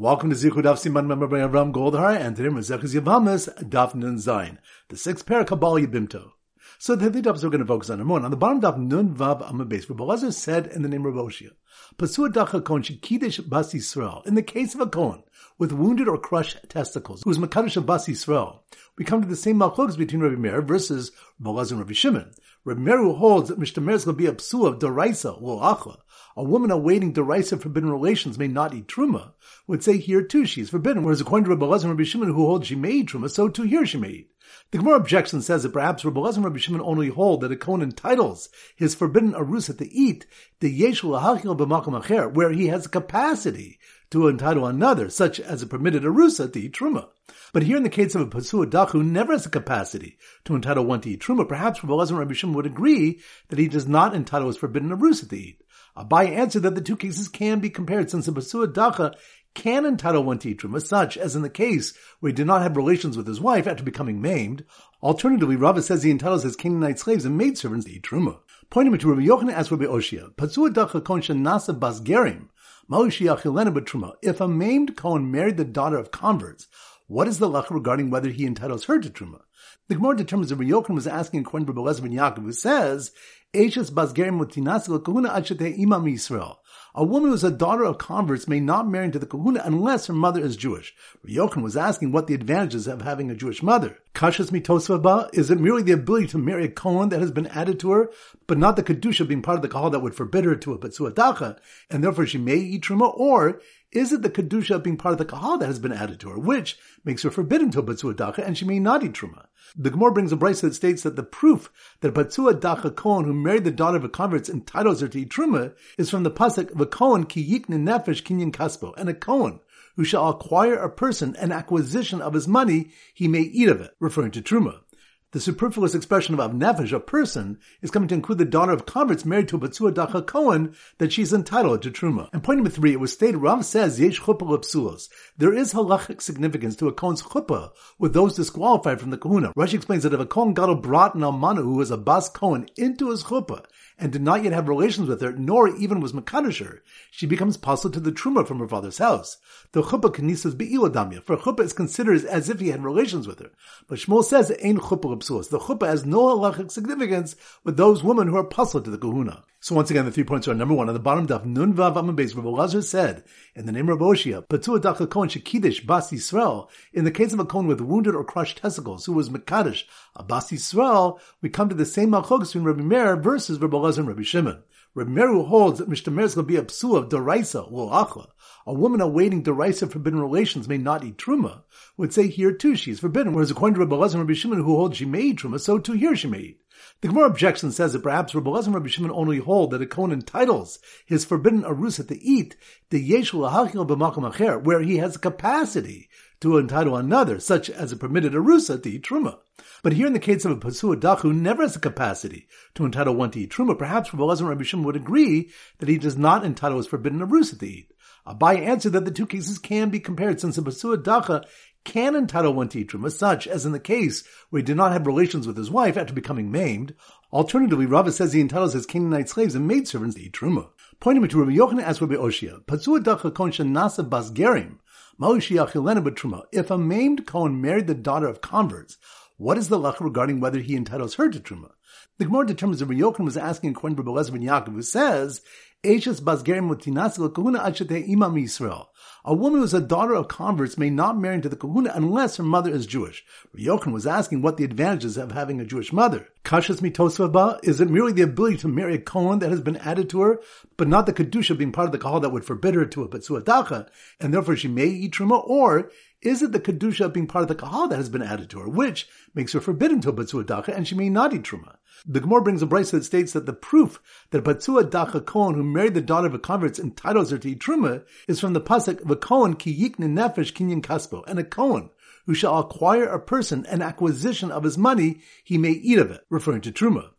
Welcome to Zichud Daf Siman Member by Avram Goldhar, and today Mazeches Yavamas Daf Nun Zayin, the sixth pair Kabbalah Yibimto. So the Hiddi Dafs we're going to focus on. Number one, on the bottom Daf Nun Vav Amabes, Rabbi said in the name of Oshia, Pasua Dacha Kon Shekidish Bas Yisrael, in the case of a Kohen with wounded or crushed testicles, who is Makadish of Bas Yisrael, we come to the same malchukas between Rabbi Meir versus Rabbi and Rabbi Shimon. Rabbi Meir who holds that Mishtamer is going to be a psua of or Achla, a woman awaiting derisive forbidden relations may not eat truma, would say here too she is forbidden, whereas according to Rabbi Lezer and Rabbi Shimon who hold she may eat truma, so too here she may eat. The Gemara objection says that perhaps Rabbi Lezer and Rabbi Shimon only hold that a Kohen entitles his forbidden arusa to eat the yeshul ahachil b'makom acher, where he has capacity to entitle another, such as a permitted arusa to eat truma. But here in the case of a pasua dach who never has the capacity to entitle one to eat truma, perhaps Rabbi Lezer and Rabbi Shimon would agree that he does not entitle his forbidden arusa to eat. Abai answered that the two cases can be compared since a Basua Dacha can entitle one to Truma, such as in the case where he did not have relations with his wife after becoming maimed. Alternatively, Rava says he entitles his Canaanite slaves and maidservants to eat Truma. Pointing to Rabbi Yochanan as Rabbi Oshia, Pasua Dacha Kon Nasa Basgerim, Truma. If a maimed Kohen married the daughter of converts, what is the lach regarding whether he entitles her to Truma? The Gemara determines that Yochanan was asking according to Rabbi Lezer Yaakov, who says Eishes basgerim mutinasil kahuna imam Yisrael. A woman who is a daughter of converts may not marry into the kahuna unless her mother is Jewish. Yochanan was asking what the advantages of having a Jewish mother. Kashas mitosvaba, is it merely the ability to marry a Kohen that has been added to her, but not the kedusha being part of the kahal that would forbid her to a dacha, and therefore she may eat truma, or is it the kedusha being part of the kahal that has been added to her, which makes her forbidden to a dacha, and she may not eat truma? The Gemara brings a brisa that states that the proof that Batsua Dacha Kohen, who married the daughter of a convert, entitles her to eat truma, is from the pasuk of a Kohen ki yikne nefesh kinyan kaspo, and a Kohen who shall acquire a person an acquisition of his money, he may eat of it, referring to truma. The superfluous expression of avnefesh, a person, is coming to include the daughter of converts married to a Batsua Dacha Kohen, that she's entitled to Truma. And point number three, it was stated, Rav says, Yesh chuppah psulos. There is halachic significance to a Kohen's chuppah with those disqualified from the kahuna. Rashi explains that if a Kohen Gadol brought an Almana who was a Bas Kohen into his chuppah, and did not yet have relations with her, nor even was Makadisher, she becomes puzzled to the Truma from her father's house. The chuppah kanisas be'iladamya, for chuppah is considered as if he had relations with her. But Shmuel says it ain't chuppah. The chuppah has no halachic significance with those women who are puzzled to the kahuna. So once again, the three points are number one on the bottom daf Nun Vav Amabez. Rabbi Lazar said in the name of Oshia, Patua Dacha Kohen Shekidish Bas Yisrael. In the case of a Kohen with wounded or crushed testicles, who was Mekadosh a Bas Yisrael, we come to the same malchok between Rabbi Meir versus Rabbi and Rabbi Shimon. Rabbi Meir holds that Mishtamer is going to be a psu of deraisa or achla. A woman awaiting derisive forbidden relations may not eat truma. Would say here too she is forbidden. Whereas according to Rabbi Lazar and Rabbi Shimon, who hold she may eat truma, so too here she may eat. The Gemara objection says that perhaps Rabbi Lezer and Rabbi Shimon only hold that a Kohen entitles his forbidden arusa to eat the yeshul ahachil b'makom acher, where he has capacity to entitle another, such as a permitted arusa to eat truma. But here in the case of a pasua dach who never has the capacity to entitle one to eat truma, perhaps Rabbi Lezer and Rabbi Shimon would agree that he does not entitle his forbidden arusa to eat. Uh, Abai answered that the two cases can be compared since a pasua dacha can entitle one to truma, such as in the case where he did not have relations with his wife after becoming maimed. Alternatively, Rava says he entitles his Canaanite slaves and maidservants to eat truma. Pointing to Rabbi Yochanan as Rabbi Oshia, Patsua dacha kon nasa basgerim. If a maimed Kohen married the daughter of converts, what is the lach regarding whether he entitles her to truma? The Gemara determines that Rabbi Yochanan was asking according to Rabbi Lezer ben Yaakov, who says, "Eishes basgerim mutinasil kahuna achete imam Yisrael." A woman who is a daughter of converts may not marry into the kahuna unless her mother is Jewish. Yochanan was asking what the advantages of having a Jewish mother. Kashas mitosvaba, is it merely the ability to marry a Kohen that has been added to her, but not the kedusha being part of the kahal that would forbid her to a dacha, and therefore she may eat truma, or is it the kedusha being part of the kahal that has been added to her, which makes her forbidden to a dacha, and she may not eat truma? The Gemara brings a brisa that states that the proof that Batsua Dacha Kohen, who married the daughter of a convert, entitles her to eat truma, is from the pasuk of a Kohen ki yikne nefesh kinyan kaspo, and a Kohen who shall acquire a person an acquisition of his money, he may eat of it, referring to truma.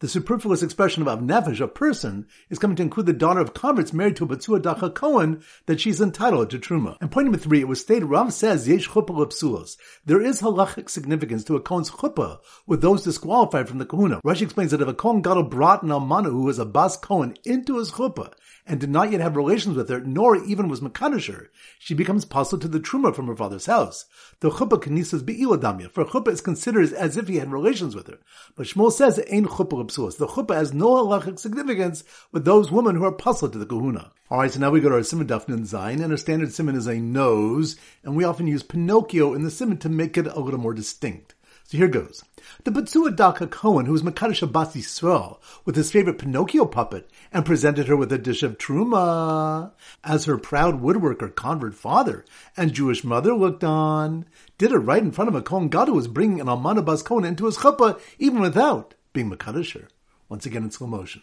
The superfluous expression of avnefesh, a person, is coming to include the daughter of converts married to a Batsua Dacha Kohen, that she's entitled to Truma. And point number three, it was stated, Rav says, Yesh chuppah psulos. There is halachic significance to a Kohen's chuppah with those disqualified from the kahuna. Rashi explains that if a Kohen Gadol brought an Almana who was a Bas Kohen into his chuppah, and did not yet have relations with her, nor even was Makadish her, she becomes puzzled to the truma from her father's house. The chuppah kanisas be'iladamya, for chuppah is considered as if he had relations with her. But Shmuel says, it ain't chuppah psuas. The chuppah has no halachic significance with those women who are puzzled to the kahuna. Alright, so now we go to our simon dafnin zayin, and our standard simon is a nose, and we often use Pinocchio in the simon to make it a little more distinct. So here goes. The Batsua Daka Cohen, who was Makadish Abbas Yisrael, with his favorite Pinocchio puppet, and presented her with a dish of truma, as her proud woodworker convert father and Jewish mother looked on, did it right in front of a Kohen God who was bringing an Alman Abbas Cohen into his chuppah, even without being Makadish her. Once again in slow motion.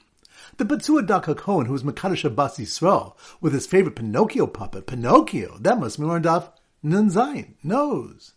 The Batsua Daka Cohen, who was Makadish Abbas Yisrael, with his favorite Pinocchio puppet, Pinocchio, that must be learned off Nun Zayin, nose.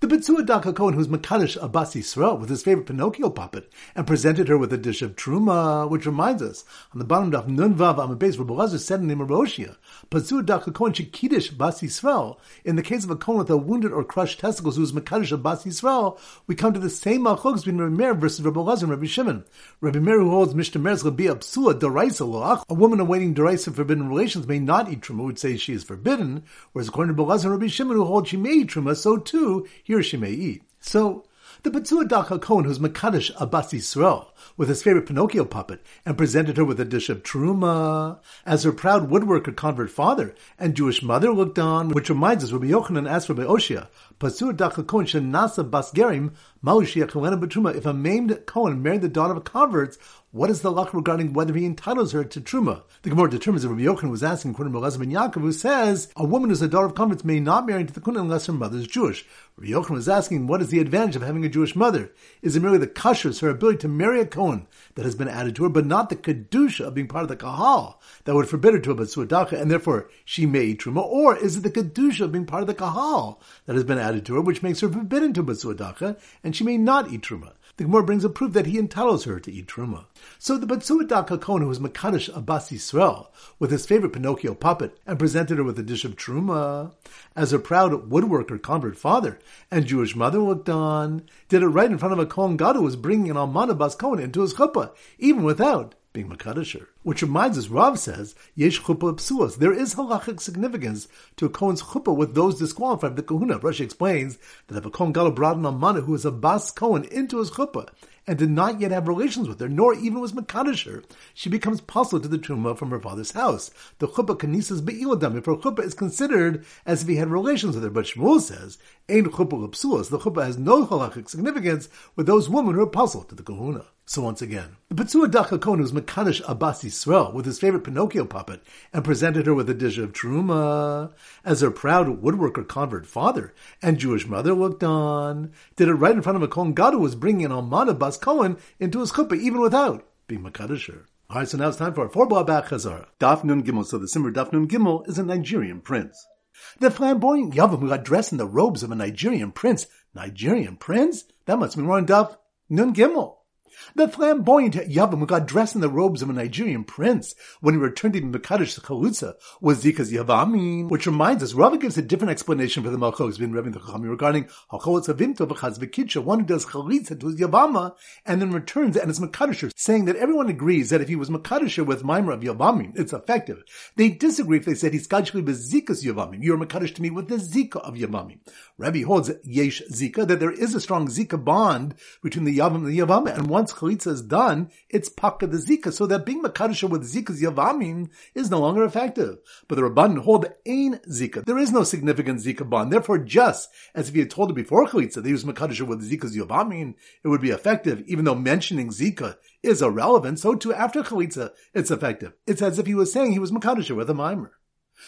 The Bitsua Daka Cohen, who's Makadish Abbas Yisrael with his favorite Pinocchio puppet, and presented her with a dish of truma, which reminds us, on the bottom of Nun Vav Amabez, Rabbi Lazar said in Roshia, Bitsua Daka Cohen Shekidish Abbas Yisrael. In the case of a Cohen with a wounded or crushed testicles who's Makadish Abbas Yisrael, we come to the same Malchok between Rabbi Meir versus Rabbi Lazar and Rabbi Shimon. Rabbi Meir who holds Mishnah Meir's Rabbi Absua Daraisa Loach, a woman awaiting Daraisa forbidden relations may not eat truma, would say she is forbidden, whereas according to Rabbi and Rabbi Shimon who hold she may eat truma, so too, he or she may eat. So, the Betzua Daka Cohen, who's Makadish Abbas Yisrael, with his favorite Pinocchio puppet, and presented her with a dish of truma, as her proud woodworker convert father and Jewish mother looked on, which reminds us, Rabbi Yochanan asked Rabbi Oshia, Pasur Daka Cohen Shenasa Basgerim, Maushia Kohen Betruma, if a maimed Cohen married the daughter of a convert, what is the luck regarding whether he entitles her to truma? The Gemara determines that Rabbi Yochanan was asking according to Melazar ben Yaakov, who says a woman who is a daughter of converts may not marry into the kunan unless her mother is Jewish. Rabbi Yochanan was asking, what is the advantage of having a Jewish mother? Is it merely the kashers, her ability to marry a Kohen that has been added to her, but not the kedusha of being part of the kahal that would forbid her to a batsuadacha, and therefore she may eat truma? Or is it the kedusha of being part of the kahal that has been added to her, which makes her forbidden to batsuadacha, and she may not eat truma? The Gemara brings a proof that he entitles her to eat truma. So the Batsuat Daka Cohen, who was Makadish Abbas Yisrael, with his favorite Pinocchio puppet, and presented her with a dish of truma, as her proud woodworker convert father and Jewish mother looked on, did it right in front of a Kohen God who was bringing an Alman Abbas Cohen into his chuppah, even without being Makadisher. Which reminds us, Rav says, Yesh chuppah psuas. There is halachic significance to a Kohen's chuppah with those disqualified the kahuna. Rashi explains that if a Kohen brought an Almana who was a Bas Kohen into his chuppah, and did not yet have relations with her, nor even was Makadish her, she becomes puzzled to the Truma from her father's house. The chuppah kanisas be'iladam. If her chuppah is considered as if he had relations with her, but Shmuel says, Ein chuppah psuas. The chuppah has no halachic significance with those women who are puzzled to the kahuna. So once again, the Petzua Daka Kohen was Makadish Abbas Yisrael with his favorite Pinocchio puppet and presented her with a dish of truma. As her proud woodworker convert father and Jewish mother looked on, did it right in front of a Kohen God who was bringing an Alman Abbas Cohen into his chuppah even without being Makadisher. Alright, so now it's time for our four blah back chazara. Daf Nun Gimel. So the Simmer Daf Nun Gimel is a Nigerian prince. The flamboyant Yavam who got dressed in the robes of a Nigerian prince. Nigerian prince? That must be more Daf Nun Gimel. The flamboyant Yavam who got dressed in the robes of a Nigerian prince when he returned to Mekadosh Chalutza was Zikas Yavamin, which reminds us, Rava gives a different explanation for the Malchok been Rebbe the Chachami regarding Hacholitz Avimto v'chaz one who does Chalitza to his Yavama and then returns and is Mekadosher, saying that everyone agrees that if he was Mekadosher with Maimer of Yavamin, it's effective. They disagree if they said he's Gajchli Bezikas Yavamin, you're Mekadosh to me with the Zika of Yavamin. Rabbi holds Yesh Zika, that there is a strong Zika bond between the Yavam and the Yavama, and once chalitza is done, it's pakka the zika, so that being makadisha with zika's yavamin is no longer effective. But the rabbanon hold ain zika. There is no significant zika bond. Therefore, just as if he had told it before chalitza, they use makadisha with zika's yavamin, it would be effective, even though mentioning zika is irrelevant. So too after chalitza, it's effective. It's as if he was saying he was makadisha with a mimer.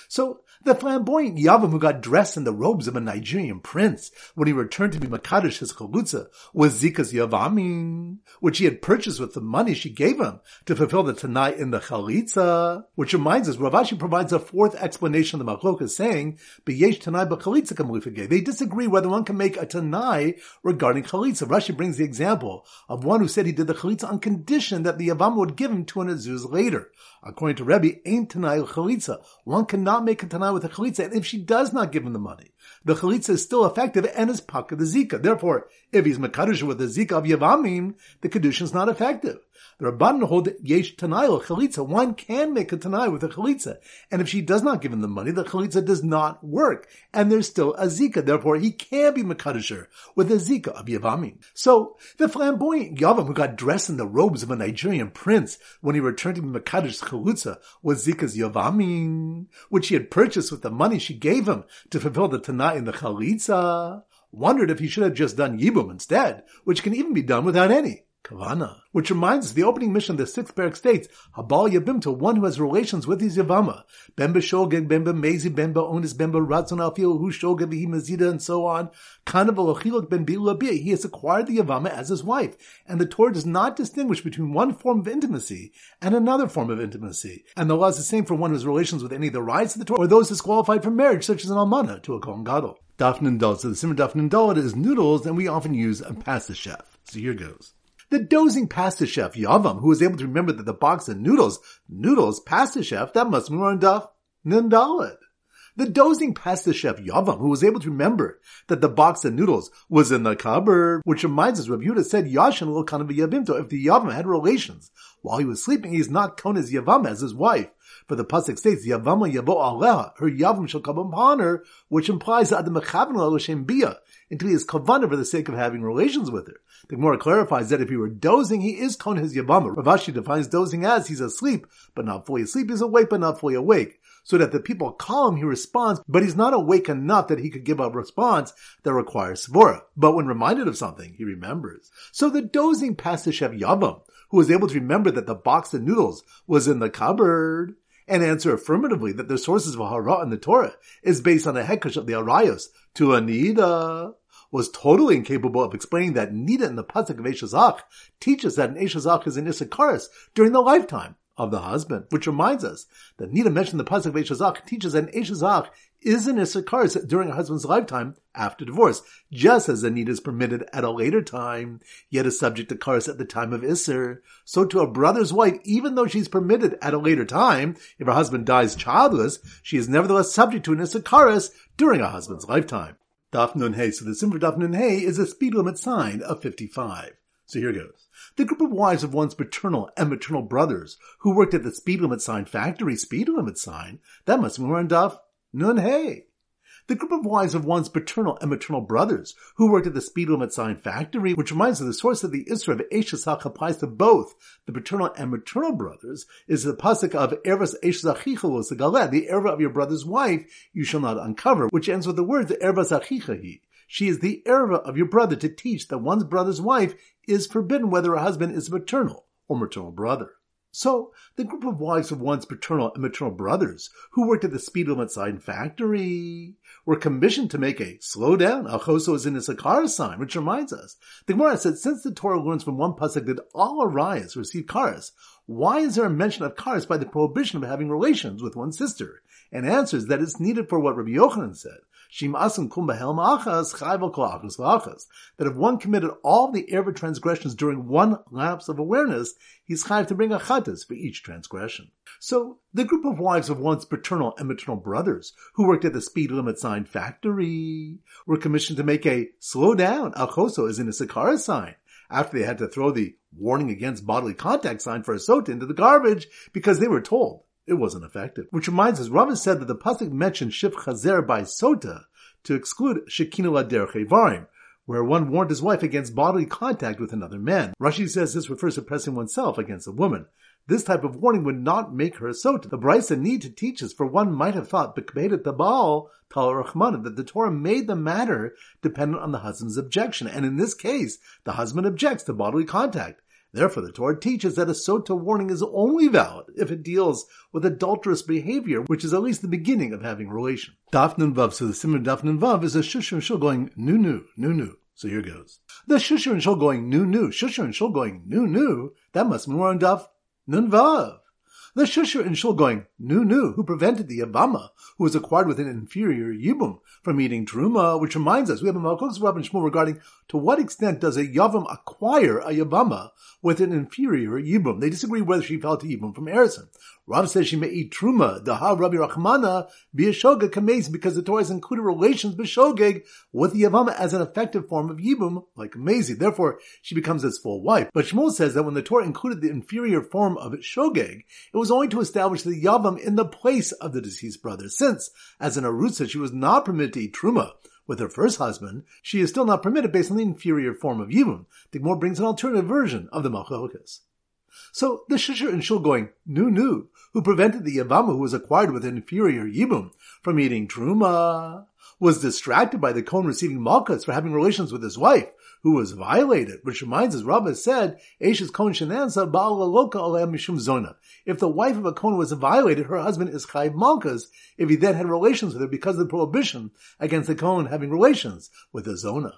So the flamboyant Yavam who got dressed in the robes of a Nigerian prince when he returned to be Makadish his chalutza was Zika's Yavamin, which he had purchased with the money she gave him to fulfill the Tanai in the Chalitza. Which reminds us, Rav Ashi provides a fourth explanation of the Machlokas saying, B'yesh Tanai b'Chalitza kamulifagay. They disagree whether one can make a Tanai regarding Chalitza. Rashi brings the example of one who said he did the Chalitza on condition that the Yavam would give him 200 zuz later. According to Rebbe, ain't Tanai Chalitza. One cannot make a Tanai with a chalitza, and if she does not give him the money, the chalitza is still effective and is paka the zika. Therefore, if he's mekadosh with the zika of yavamim, the kedushin is not effective. The Rabbanan hold yesh tanayel chalitza. One can make a tanai with a chalitza, and if she does not give him the money, the chalitza does not work, and there's still a zika. Therefore, he can be makadisher with a zika of yavamim. So the flamboyant yavam who got dressed in the robes of a Nigerian prince when he returned to makadish chalitza was zika's yavamim, which he had purchased with the money she gave him to fulfill the tanai in the chalitza wondered if he should have just done Yibum instead, which can even be done without any. Kavana. Which reminds us, the opening mission of the sixth parak states, Habal Yabim to one who has relations with his Yavama. Bemba Shogeg, Bemba Mezi, Bemba Onis, Bemba Ratzon Alfil, Hu Shogeg, Mazida, and so on. Kanaval Ochilok Ben Bilabia. He has acquired the Yavama as his wife. And the Torah does not distinguish between one form of intimacy and another form of intimacy. And the law is the same for one who has relations with any of the rights of the Torah or those disqualified from marriage, such as an Almana to a Kohen Gadol. Dafn and So the simmer Dafn and is noodles, and we often use a pasta chef. So here goes. The dozing pasta chef Yavam, who was able to remember that the box of noodles, noodles, pasta chef, that must be on Daf Nindalad. The dozing pasta chef Yavam, who was able to remember that the box of noodles was in the cupboard, which reminds us, Rabbi Yehuda said Yashin be Yavimto. If the Yavam had relations while he was sleeping, he's not known as Yavam as his wife. For the pasuk states, "Yavama yavo aleha," her yavam shall come upon her, which implies that the mechavan l'shem bia, until he is kavana for the sake of having relations with her. The Gemara clarifies that if he were dozing, he is kon his yavama. Rav Ashi defines dozing as he's asleep, but not fully asleep. He's awake, but not fully awake. So that the people call him, he responds, but he's not awake enough that he could give a response that requires svora. But when reminded of something, he remembers. So the dozing Pasishev Yavam, who was able to remember that the box of noodles was in the cupboard, and answer affirmatively that the sources of Hara in the Torah is based on a Hekesh of the Arayos. To Anida, was totally incapable of explaining that Nida in the Pasuk of Eshazach teaches that an Eshazach is an Issachar during the lifetime of the husband, which reminds us that Nida mentioned the Pasuk of Eshazach teaches that an Eshazach is an Issachar during a husband's lifetime after divorce, just as a is permitted at a later time, yet is subject to kares at the time of Isser. So to a brother's wife, even though she's permitted at a later time, if her husband dies childless, she is nevertheless subject to an Issachar during a husband's lifetime. Daf Nun Hey. So the sim for Daf Nun Hey is a speed limit sign of 55. So here it goes. The group of wives of one's paternal and maternal brothers who worked at the speed limit sign factory speed limit sign, that must be more on Nun Hey the group of wives of one's paternal and maternal brothers who worked at the speed limit sign factory, which reminds us the source of the Isra of Eshesach applies to both the paternal and maternal brothers, is the pasuk of Ervas Eshesach the erva of your brother's wife you shall not uncover, which ends with the words Ervas Achichahi. She is the erva of your brother to teach that one's brother's wife is forbidden whether her husband is a maternal or maternal brother. So, the group of wives of one's paternal and maternal brothers who worked at the speed limit sign factory were commissioned to make a slow down, is in a sacar sign, which reminds us. The Gemara said, since the Torah learns from one pasuk that all arayas receive karas, why is there a mention of karas by the prohibition of having relations with one's sister? And answers that it's needed for what Rabbi Yochanan said, that if one committed all the Erva transgressions during one lapse of awareness, he's chayav to bring a chatas for each transgression. So, the group of wives of one's paternal and maternal brothers who worked at the speed limit sign factory were commissioned to make a slow down, achoso is in a sakara sign, after they had to throw the warning against bodily contact sign for a sota into the garbage because they were told it wasn't effective. Which reminds us, Rava said that the pasuk mentioned Shif Chazer by Sota to exclude Shekina Laderche Varim, where one warned his wife against bodily contact with another man. Rashi says this refers to pressing oneself against a woman. This type of warning would not make her a sota. The Brisa need to teach us, for one might have thought, Bekbedet the Baal, Tal that the Torah made the matter dependent on the husband's objection. And in this case, the husband objects to bodily contact. Therefore, the Torah teaches that a sota warning is only valid if it deals with adulterous behavior, which is at least the beginning of having relation. Dafnun Vav, so the simmer Dafnun Vav is a shush and shul going nu nu, nu nu. So here goes. The shusher and shul going nu nu, shusher and shul going nu nu, that must be more on Daf Nun Vav. The Shusher and Shul going, Nu Nu, who prevented the Yavama, who was acquired with an inferior Yibum, from eating Truma, which reminds us, we have a Malchus Rav and Shmuel regarding to what extent does a Yavam acquire a Yavama with an inferior Yibum. They disagree whether she fell to Yibum from Erison. Rav says she may eat truma, the ha Rabbi Rachmana, be a shogeg kamez, because the Torah has included relations b'shogeg with the Yavama as an effective form of yibum, like kamezi. Therefore, she becomes his full wife. But Shmuel says that when the Torah included the inferior form of shogeg, it was only to establish the Yavam in the place of the deceased brother, since, as an Arutza, she was not permitted to eat truma, with her first husband, she is still not permitted based on the inferior form of Yibum. The brings an alternative version of the Machlokas. So the Shishir and Shul going, nu nu, who prevented the Yavama who was acquired with an inferior Yibum from eating Truma, was distracted by the Kohen receiving Malkas for having relations with his wife, who was violated, which reminds us, Rabbah said, Ashes Kohen Shenansa Ba'ala Alem Mishum Zona. If the wife of a Kohen was violated, her husband is Chayv Malkas if he then had relations with her because of the prohibition against the Kohen having relations with a Zona.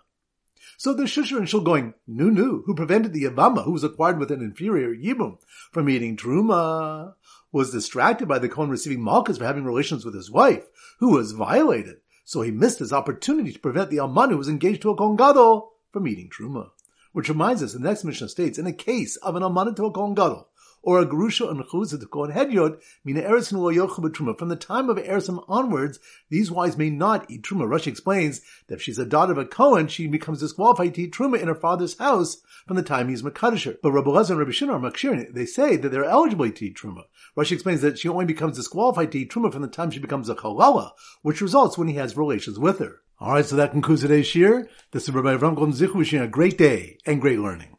So the Shusher and Shul going, nu nu, who prevented the Yavama, who was acquired with an inferior Yibum, from eating Truma, was distracted by the Kohen receiving Malkas for having relations with his wife, who was violated. So he missed his opportunity to prevent the Alman who was engaged to a Kohen Gadol from eating Truma. Which reminds us, the next Mishnah states, in a case of an Alman to a Kohen Gadol, or a Gerusha and Chuzah to Kohen Hedyot, mina Erisin lo Truma. From the time of Erisim onwards, these wives may not eat Truma. Rashi explains that if she's a daughter of a Kohen, she becomes disqualified to eat Truma in her father's house from the time he's Makadisher. But Rabbi Lezer and Rabbi Shimon are Makshirin. They say that they're eligible to eat Truma. Rashi explains that she only becomes disqualified to eat Truma from the time she becomes a Chalala, which results when he has relations with her. Alright, so that concludes today's shir. This is Rabbi Avram Golden Zichu wishing a great day and great learning.